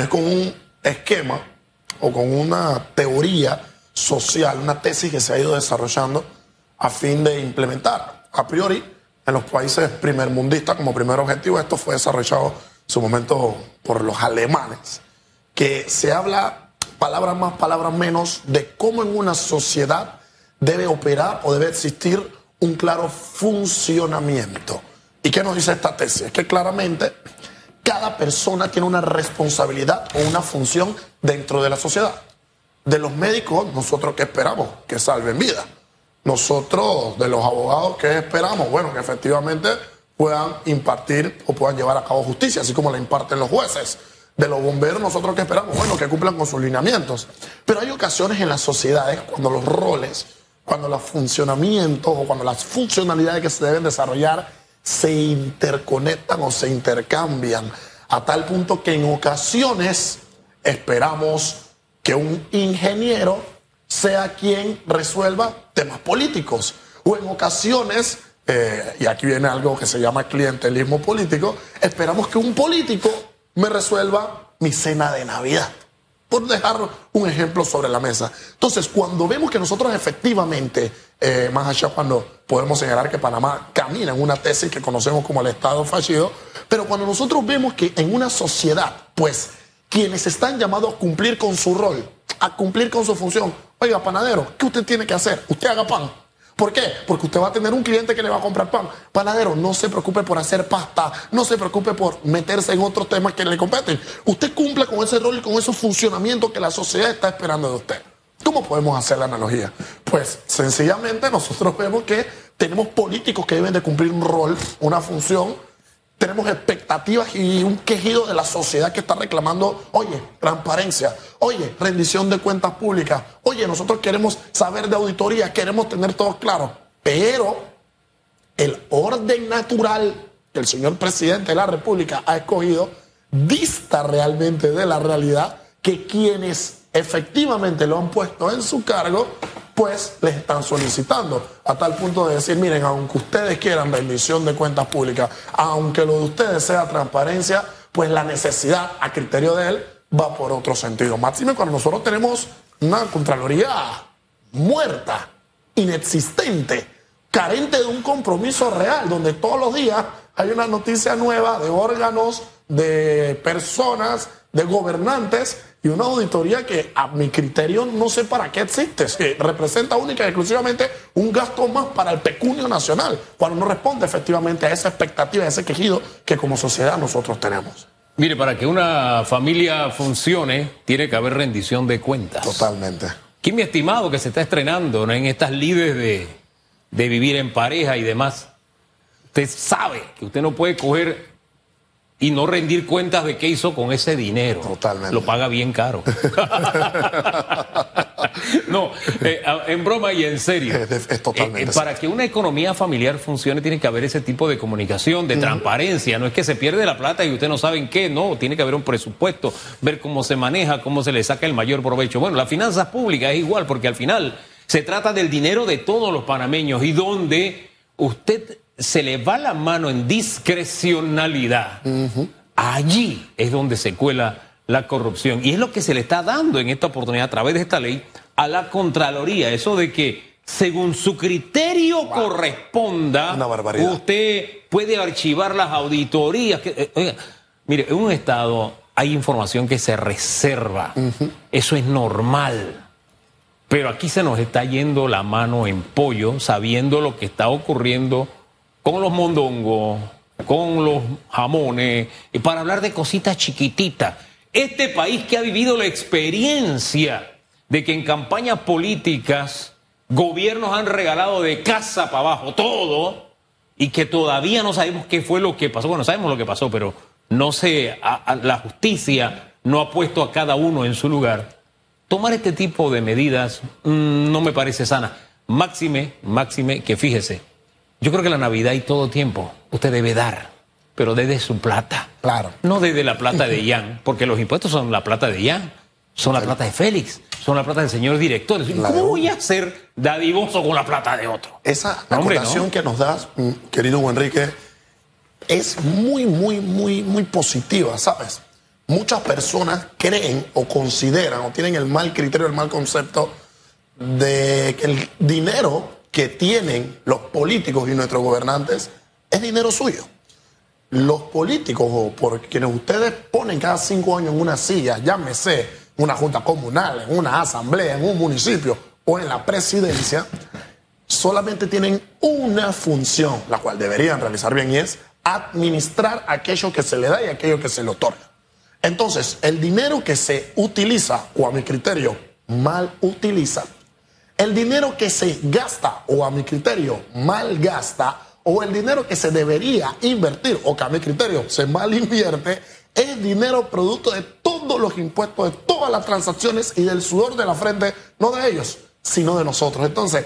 es con un esquema o con una teoría social, una tesis que se ha ido desarrollando a fin de implementar. A priori, en los países primermundistas, como primer objetivo, esto fue desarrollado en su momento por los alemanes, que se habla palabras más, palabras menos de cómo en una sociedad debe operar o debe existir un claro funcionamiento. ¿Y qué nos dice esta tesis? Es que claramente cada persona tiene una responsabilidad o una función dentro de la sociedad. De los médicos, nosotros que esperamos que salven vidas. Nosotros, de los abogados, ¿qué esperamos? Bueno, que efectivamente puedan impartir o puedan llevar a cabo justicia, así como la imparten los jueces. De los bomberos, nosotros que esperamos, bueno, que cumplan con sus lineamientos. Pero hay ocasiones en las sociedades cuando los roles, cuando los funcionamientos o cuando las funcionalidades que se deben desarrollar se interconectan o se intercambian a tal punto que en ocasiones esperamos que un ingeniero sea quien resuelva temas políticos. O en ocasiones, eh, y aquí viene algo que se llama clientelismo político, esperamos que un político me resuelva mi cena de Navidad. Por dejar un ejemplo sobre la mesa. Entonces, cuando vemos que nosotros efectivamente, eh, más allá cuando podemos señalar que Panamá camina en una tesis que conocemos como el Estado fallido, pero cuando nosotros vemos que en una sociedad, pues, quienes están llamados a cumplir con su rol, a cumplir con su función, oiga, panadero, ¿qué usted tiene que hacer? Usted haga pan. ¿Por qué? Porque usted va a tener un cliente que le va a comprar pan. Panadero, no se preocupe por hacer pasta, no se preocupe por meterse en otros temas que le competen. Usted cumple con ese rol y con ese funcionamiento que la sociedad está esperando de usted. ¿Cómo podemos hacer la analogía? Pues sencillamente nosotros vemos que tenemos políticos que deben de cumplir un rol, una función, tenemos expectativas y un quejido de la sociedad que está reclamando, oye, transparencia, oye, rendición de cuentas públicas, oye, nosotros queremos saber de auditoría, queremos tener todo claro, pero el orden natural que el señor presidente de la República ha escogido dista realmente de la realidad que quienes efectivamente lo han puesto en su cargo pues les están solicitando, a tal punto de decir, miren, aunque ustedes quieran rendición de cuentas públicas, aunque lo de ustedes sea transparencia, pues la necesidad a criterio de él va por otro sentido. Máxime cuando nosotros tenemos una Contraloría muerta, inexistente, carente de un compromiso real, donde todos los días hay una noticia nueva de órganos, de personas, de gobernantes y una auditoría que a mi criterio no sé para qué existe, se representa única y exclusivamente un gasto más para el pecunio nacional, cuando no responde efectivamente a esa expectativa, a ese quejido que como sociedad nosotros tenemos. Mire, para que una familia funcione, tiene que haber rendición de cuentas. Totalmente. ¿Quién mi estimado que se está estrenando en estas lides de, de vivir en pareja y demás? Usted sabe que usted no puede coger y no rendir cuentas de qué hizo con ese dinero. Totalmente. Lo paga bien caro. no, eh, en broma y en serio. Es, es totalmente. Eh, eh, para que una economía familiar funcione tiene que haber ese tipo de comunicación, de transparencia. No es que se pierde la plata y usted no sabe en qué, no. Tiene que haber un presupuesto, ver cómo se maneja, cómo se le saca el mayor provecho. Bueno, las finanzas públicas es igual, porque al final se trata del dinero de todos los panameños y donde usted se le va la mano en discrecionalidad, allí es donde se cuela la corrupción. Y es lo que se le está dando en esta oportunidad a través de esta ley a la Contraloría. Eso de que según su criterio corresponda, usted puede archivar las auditorías. Que, eh, oiga, mire, en un Estado hay información que se reserva. Eso es normal. Pero aquí se nos está yendo la mano en pollo, sabiendo lo que está ocurriendo con los mondongos, con los jamones, y para hablar de cositas chiquititas. Este país que ha vivido la experiencia de que en campañas políticas gobiernos han regalado de casa para abajo todo y que todavía no sabemos qué fue lo que pasó. Bueno, sabemos lo que pasó, pero no sé, la justicia no ha puesto a cada uno en su lugar. Tomar este tipo de medidas mm, no me parece sana. Máxime, máxime, que fíjese, yo creo que la Navidad y todo tiempo usted debe dar, pero desde su plata. Claro. No desde la plata de Ian, porque los impuestos son la plata de Ian, son la plata de Félix, son la plata del señor director. ¿Cómo voy a ser dadivoso con la plata de otro? Esa acotación que nos das, mm, querido Enrique, es muy, muy, muy, muy positiva, ¿sabes? muchas personas creen o consideran o tienen el mal criterio, el mal concepto de que el dinero que tienen los políticos y nuestros gobernantes es dinero suyo. Los políticos o por quienes ustedes ponen cada cinco años en una silla, llámese una junta comunal, en una asamblea, en un municipio o en la presidencia, solamente tienen una función, la cual deberían realizar bien, y es administrar aquello que se le da y aquello que se le otorga. Entonces, el dinero que se utiliza, o a mi criterio, mal utiliza, el dinero que se gasta, o a mi criterio, mal gasta, o el dinero que se debería invertir, o que a mi criterio se mal invierte, es dinero producto de todos los impuestos, de todas las transacciones y del sudor de la frente, no de ellos, sino de nosotros. Entonces,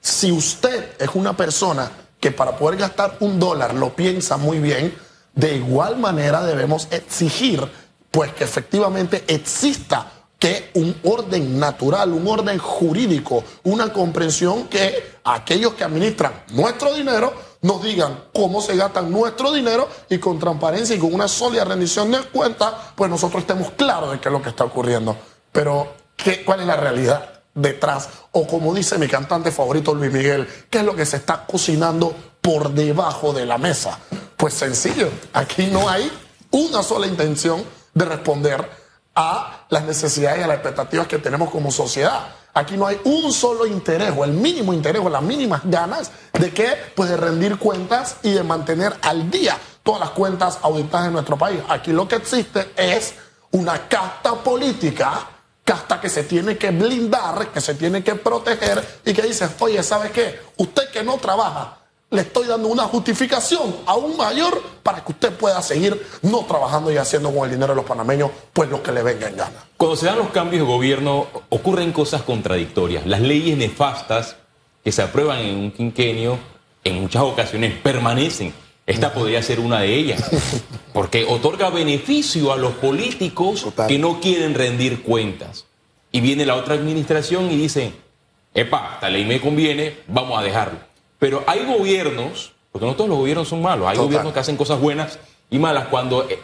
si usted es una persona que para poder gastar un dólar lo piensa muy bien, de igual manera debemos exigir pues que efectivamente exista que un orden natural, un orden jurídico, una comprensión que aquellos que administran nuestro dinero nos digan cómo se gastan nuestro dinero y con transparencia y con una sólida rendición de cuentas, pues nosotros estemos claros de qué es lo que está ocurriendo. Pero, ¿qué, ¿cuál es la realidad detrás? O como dice mi cantante favorito Luis Miguel, ¿qué es lo que se está cocinando por debajo de la mesa? Pues sencillo, aquí no hay una sola intención de responder a las necesidades y a las expectativas que tenemos como sociedad. Aquí no hay un solo interés o el mínimo interés o las mínimas ganas de que pues de rendir cuentas y de mantener al día todas las cuentas auditadas en nuestro país. Aquí lo que existe es una casta política, casta que se tiene que blindar, que se tiene que proteger y que dice, oye, ¿sabe qué? Usted que no trabaja, le estoy dando una justificación aún mayor para que usted pueda seguir no trabajando y haciendo con el dinero de los panameños pues lo que le venga en gana. Cuando se dan los cambios de gobierno ocurren cosas contradictorias. Las leyes nefastas que se aprueban en un quinquenio en muchas ocasiones permanecen. Esta podría ser una de ellas, porque otorga beneficio a los políticos que no quieren rendir cuentas. Y viene la otra administración y dice, epa, esta ley me conviene, vamos a dejarlo. Pero hay gobiernos, porque no todos los gobiernos son malos, hay gobiernos que hacen cosas buenas y malas cuando eh,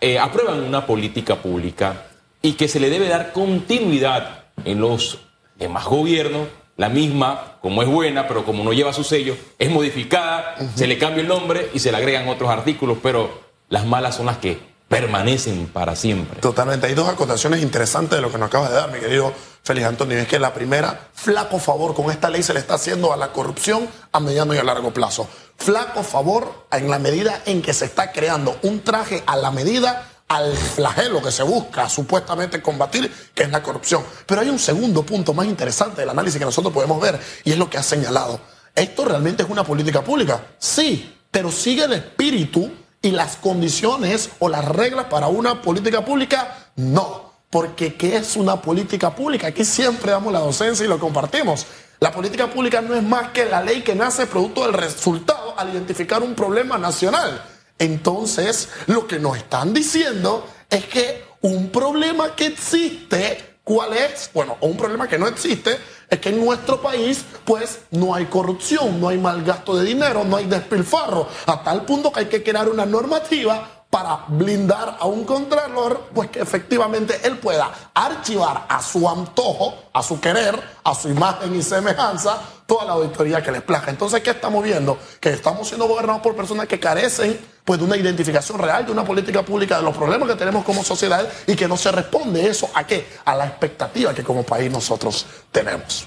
eh, aprueban una política pública y que se le debe dar continuidad en los demás gobiernos, la misma, como es buena, pero como no lleva su sello, es modificada, se le cambia el nombre y se le agregan otros artículos, pero las malas son las que permanecen para siempre. Totalmente. Hay dos acotaciones interesantes de lo que nos acabas de dar, mi querido Félix Antonio. Es que la primera, flaco favor con esta ley se le está haciendo a la corrupción a mediano y a largo plazo. Flaco favor en la medida en que se está creando un traje a la medida al flagelo que se busca supuestamente combatir, que es la corrupción. Pero hay un segundo punto más interesante del análisis que nosotros podemos ver y es lo que ha señalado. ¿Esto realmente es una política pública? Sí, pero sigue el espíritu y las condiciones o las reglas para una política pública, no. Porque ¿qué es una política pública? Aquí siempre damos la docencia y lo compartimos. La política pública no es más que la ley que nace producto del resultado al identificar un problema nacional. Entonces, lo que nos están diciendo es que un problema que existe, ¿cuál es? Bueno, un problema que no existe es que en nuestro país pues no hay corrupción, no hay mal gasto de dinero, no hay despilfarro, a tal punto que hay que crear una normativa para blindar a un contralor, pues que efectivamente él pueda archivar a su antojo, a su querer, a su imagen y semejanza, toda la auditoría que les plazca. Entonces, ¿qué estamos viendo? Que estamos siendo gobernados por personas que carecen pues, de una identificación real, de una política pública, de los problemas que tenemos como sociedad y que no se responde eso a qué? A la expectativa que como país nosotros tenemos.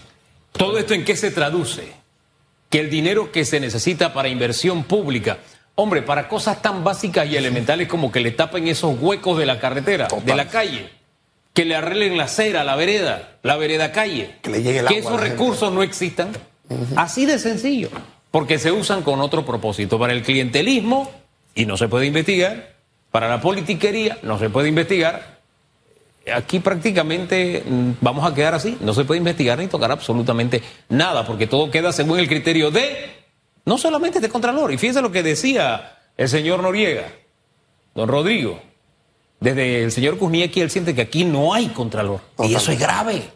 ¿Todo esto en qué se traduce? Que el dinero que se necesita para inversión pública Hombre, para cosas tan básicas y elementales como que le tapen esos huecos de la carretera, de la calle, que le arreglen la acera, la vereda, la vereda calle, que, le llegue el que esos recursos no existan. Así de sencillo, porque se usan con otro propósito, para el clientelismo y no se puede investigar, para la politiquería no se puede investigar. Aquí prácticamente mm, vamos a quedar así, no se puede investigar ni tocar absolutamente nada, porque todo queda según el criterio de no solamente de Contralor. Y fíjense lo que decía el señor Noriega, don Rodrigo. Desde el señor Kuzniecki, él siente que aquí no hay Contralor. Y eso es grave.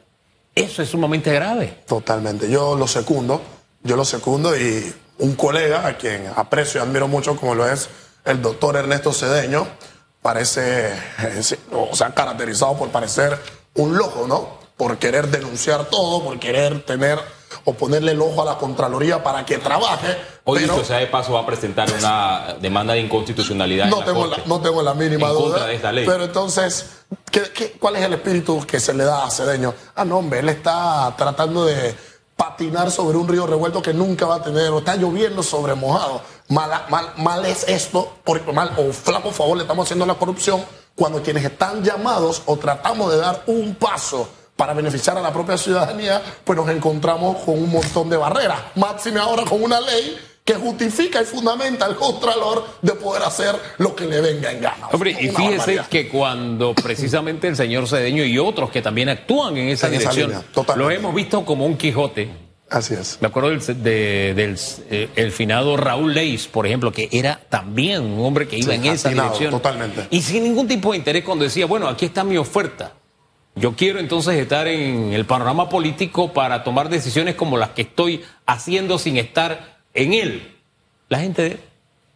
Eso es sumamente grave. Totalmente. Yo lo secundo. Yo lo secundo y un colega a quien aprecio y admiro mucho, como lo es el doctor Ernesto Cedeño, parece, o sea, caracterizado por parecer un loco, ¿no? Por querer denunciar todo, por querer tener o ponerle el ojo a la Contraloría para que trabaje. Hoy, pero dicho sea de paso, va a presentar una demanda de inconstitucionalidad. no en la tengo, Corte. la, no tengo la mínima En duda. contra de esta ley. Pero entonces, ¿qué, qué, cuál es el espíritu que se le da a Cedeño? Ah, no, hombre, él está tratando de patinar sobre un río revuelto que nunca va a tener, o está lloviendo sobre mojado. Mal, mal, mal es esto, porque mal o flaco favor le estamos haciendo la corrupción cuando quienes están llamados o tratamos de dar un paso para beneficiar a la propia ciudadanía, pues nos encontramos con un montón de barreras. Máxime ahora con una ley que justifica y fundamenta el contralor de poder hacer lo que le venga en gana. Hombre, y fíjese barbaridad. que cuando precisamente el señor Cedeño y otros que también actúan en esa En esa dirección, línea, los hemos visto como un Quijote. Así es. Me acuerdo del, de- del eh, el finado Raúl Leis, por ejemplo, que era también un hombre que iba Sí, en esa atinado, dirección. totalmente. Y sin ningún tipo de interés cuando decía, bueno, aquí está mi oferta. Yo quiero entonces estar en el panorama político para tomar decisiones como las que estoy haciendo sin estar en él. La gente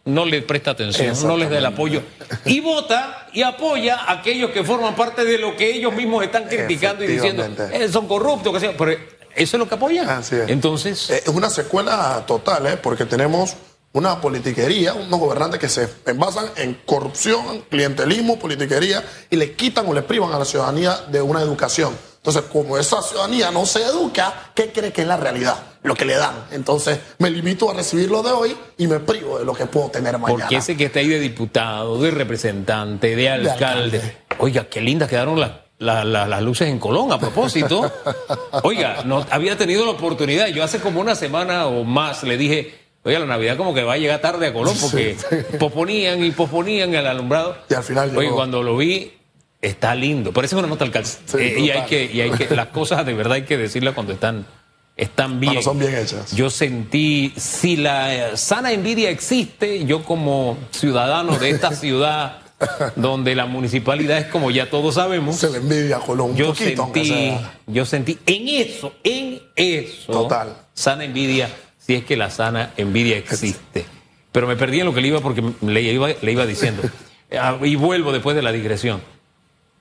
no le presta atención, no les da el apoyo. Y vota y apoya a aquellos que forman parte de lo que ellos mismos están criticando y diciendo. "Eh, son corruptos, que sea. Pero eso es lo que apoyan. Así es. Entonces, Eh, Es una secuela total, ¿eh? porque tenemos una politiquería, unos gobernantes que se basan en corrupción, clientelismo, politiquería, y le quitan o le privan a la ciudadanía de una educación. Entonces, como esa ciudadanía no se educa, ¿qué cree que es la realidad? Lo que le dan. Entonces, me limito a recibir lo de hoy y me privo de lo que puedo tener mañana. porque ese que está ahí de diputado, de representante, de alcalde. alcalde. Oiga, qué lindas quedaron las, la- la- las luces en Colón a propósito. Oiga, no había tenido la oportunidad. Yo hace como una semana o más le dije, oiga, la Navidad como que va a llegar tarde a Colón porque posponían y posponían el alumbrado. Y al final llegó. cuando lo vi, está lindo. Parece una nota alcalde. Sí, Eh, y hay que, y hay que, las cosas de verdad hay que decirlas cuando están, están bien. Cuando son bien hechas. Yo sentí, si la eh, sana envidia existe, yo como ciudadano de esta ciudad, donde la municipalidad es como ya todos sabemos, Se le envidia a Colón un yo poquito, sentí, yo sentí en eso, en eso, Total. sana envidia, si es que la sana envidia existe. Pero me perdí en lo que le iba porque le iba, le iba diciendo. Ah, Y vuelvo después de la digresión.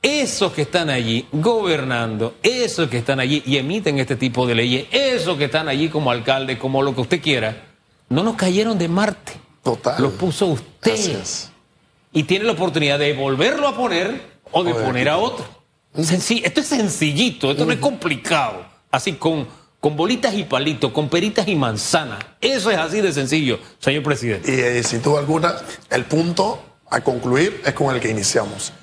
Esos que están allí gobernando, esos que están allí y emiten este tipo de leyes, esos que están allí como alcalde, como lo que usted quiera, no nos cayeron de Marte. Total. Los puso usted. Y tiene la oportunidad de volverlo a poner o de poner a otro. Esto es sencillito, esto no es complicado. Así con, con bolitas y palitos, con peritas y manzanas. Eso es así de sencillo, señor presidente. Y eh, sin duda alguna, el punto a concluir es con el que iniciamos.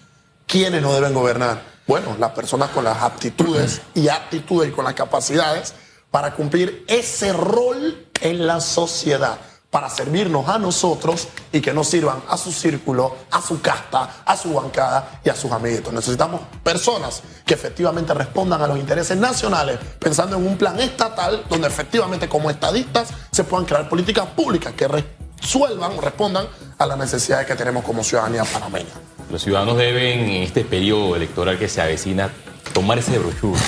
¿Quiénes no deben gobernar? Bueno, las personas con las aptitudes y aptitudes y con las capacidades para cumplir ese rol en la sociedad, para servirnos a nosotros y que nos sirvan a su círculo, a su casta, a su bancada y a sus amiguitos. Necesitamos personas que efectivamente respondan a los intereses nacionales, pensando en un plan estatal donde efectivamente como estadistas se puedan crear políticas públicas que resuelvan o respondan a las necesidades que tenemos como ciudadanía panameña. Los ciudadanos deben, en este periodo electoral que se avecina, tomar ese brochure,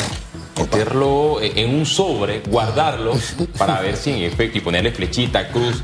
meterlo en un sobre, guardarlo para ver si en efecto y ponerle flechita, cruz.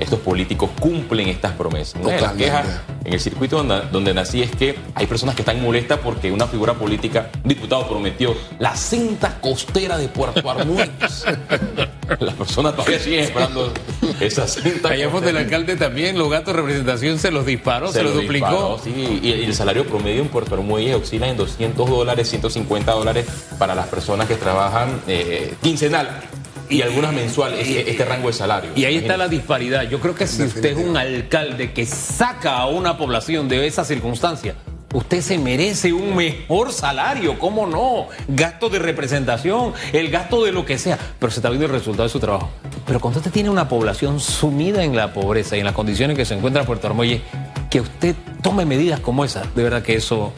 Estos políticos cumplen estas promesas. Una de las quejas en el circuito donde, donde nací es que hay personas que están molestas porque una figura política, un diputado, prometió la cinta costera de Puerto Armuelles. Las personas todavía siguen esperando esa cinta. Allá fue costera. el alcalde también, los gastos de representación se los disparó, se, los lo duplicó. disparó, sí, y el salario promedio en Puerto Armuelles oscila en 200 dólares, 150 dólares para las personas que trabajan eh, quincenal y algunas mensual, este, este rango de salario. Y ahí está la disparidad. Yo creo que si usted es un alcalde que saca a una población de esa circunstancia, usted se merece un mejor salario, ¿cómo no? Gasto de representación, el gasto de lo que sea, pero se está viendo el resultado de su trabajo. Pero cuando usted tiene una población sumida en la pobreza y en las condiciones que se encuentra Puerto Armuelle, que usted tome medidas como esa, de verdad que eso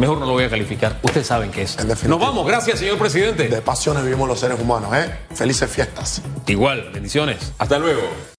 mejor no lo voy a calificar. Ustedes saben qué es. Nos vamos, gracias, señor presidente. De pasiones vivimos los seres humanos, ¿eh? Felices fiestas. Igual, bendiciones. Hasta luego.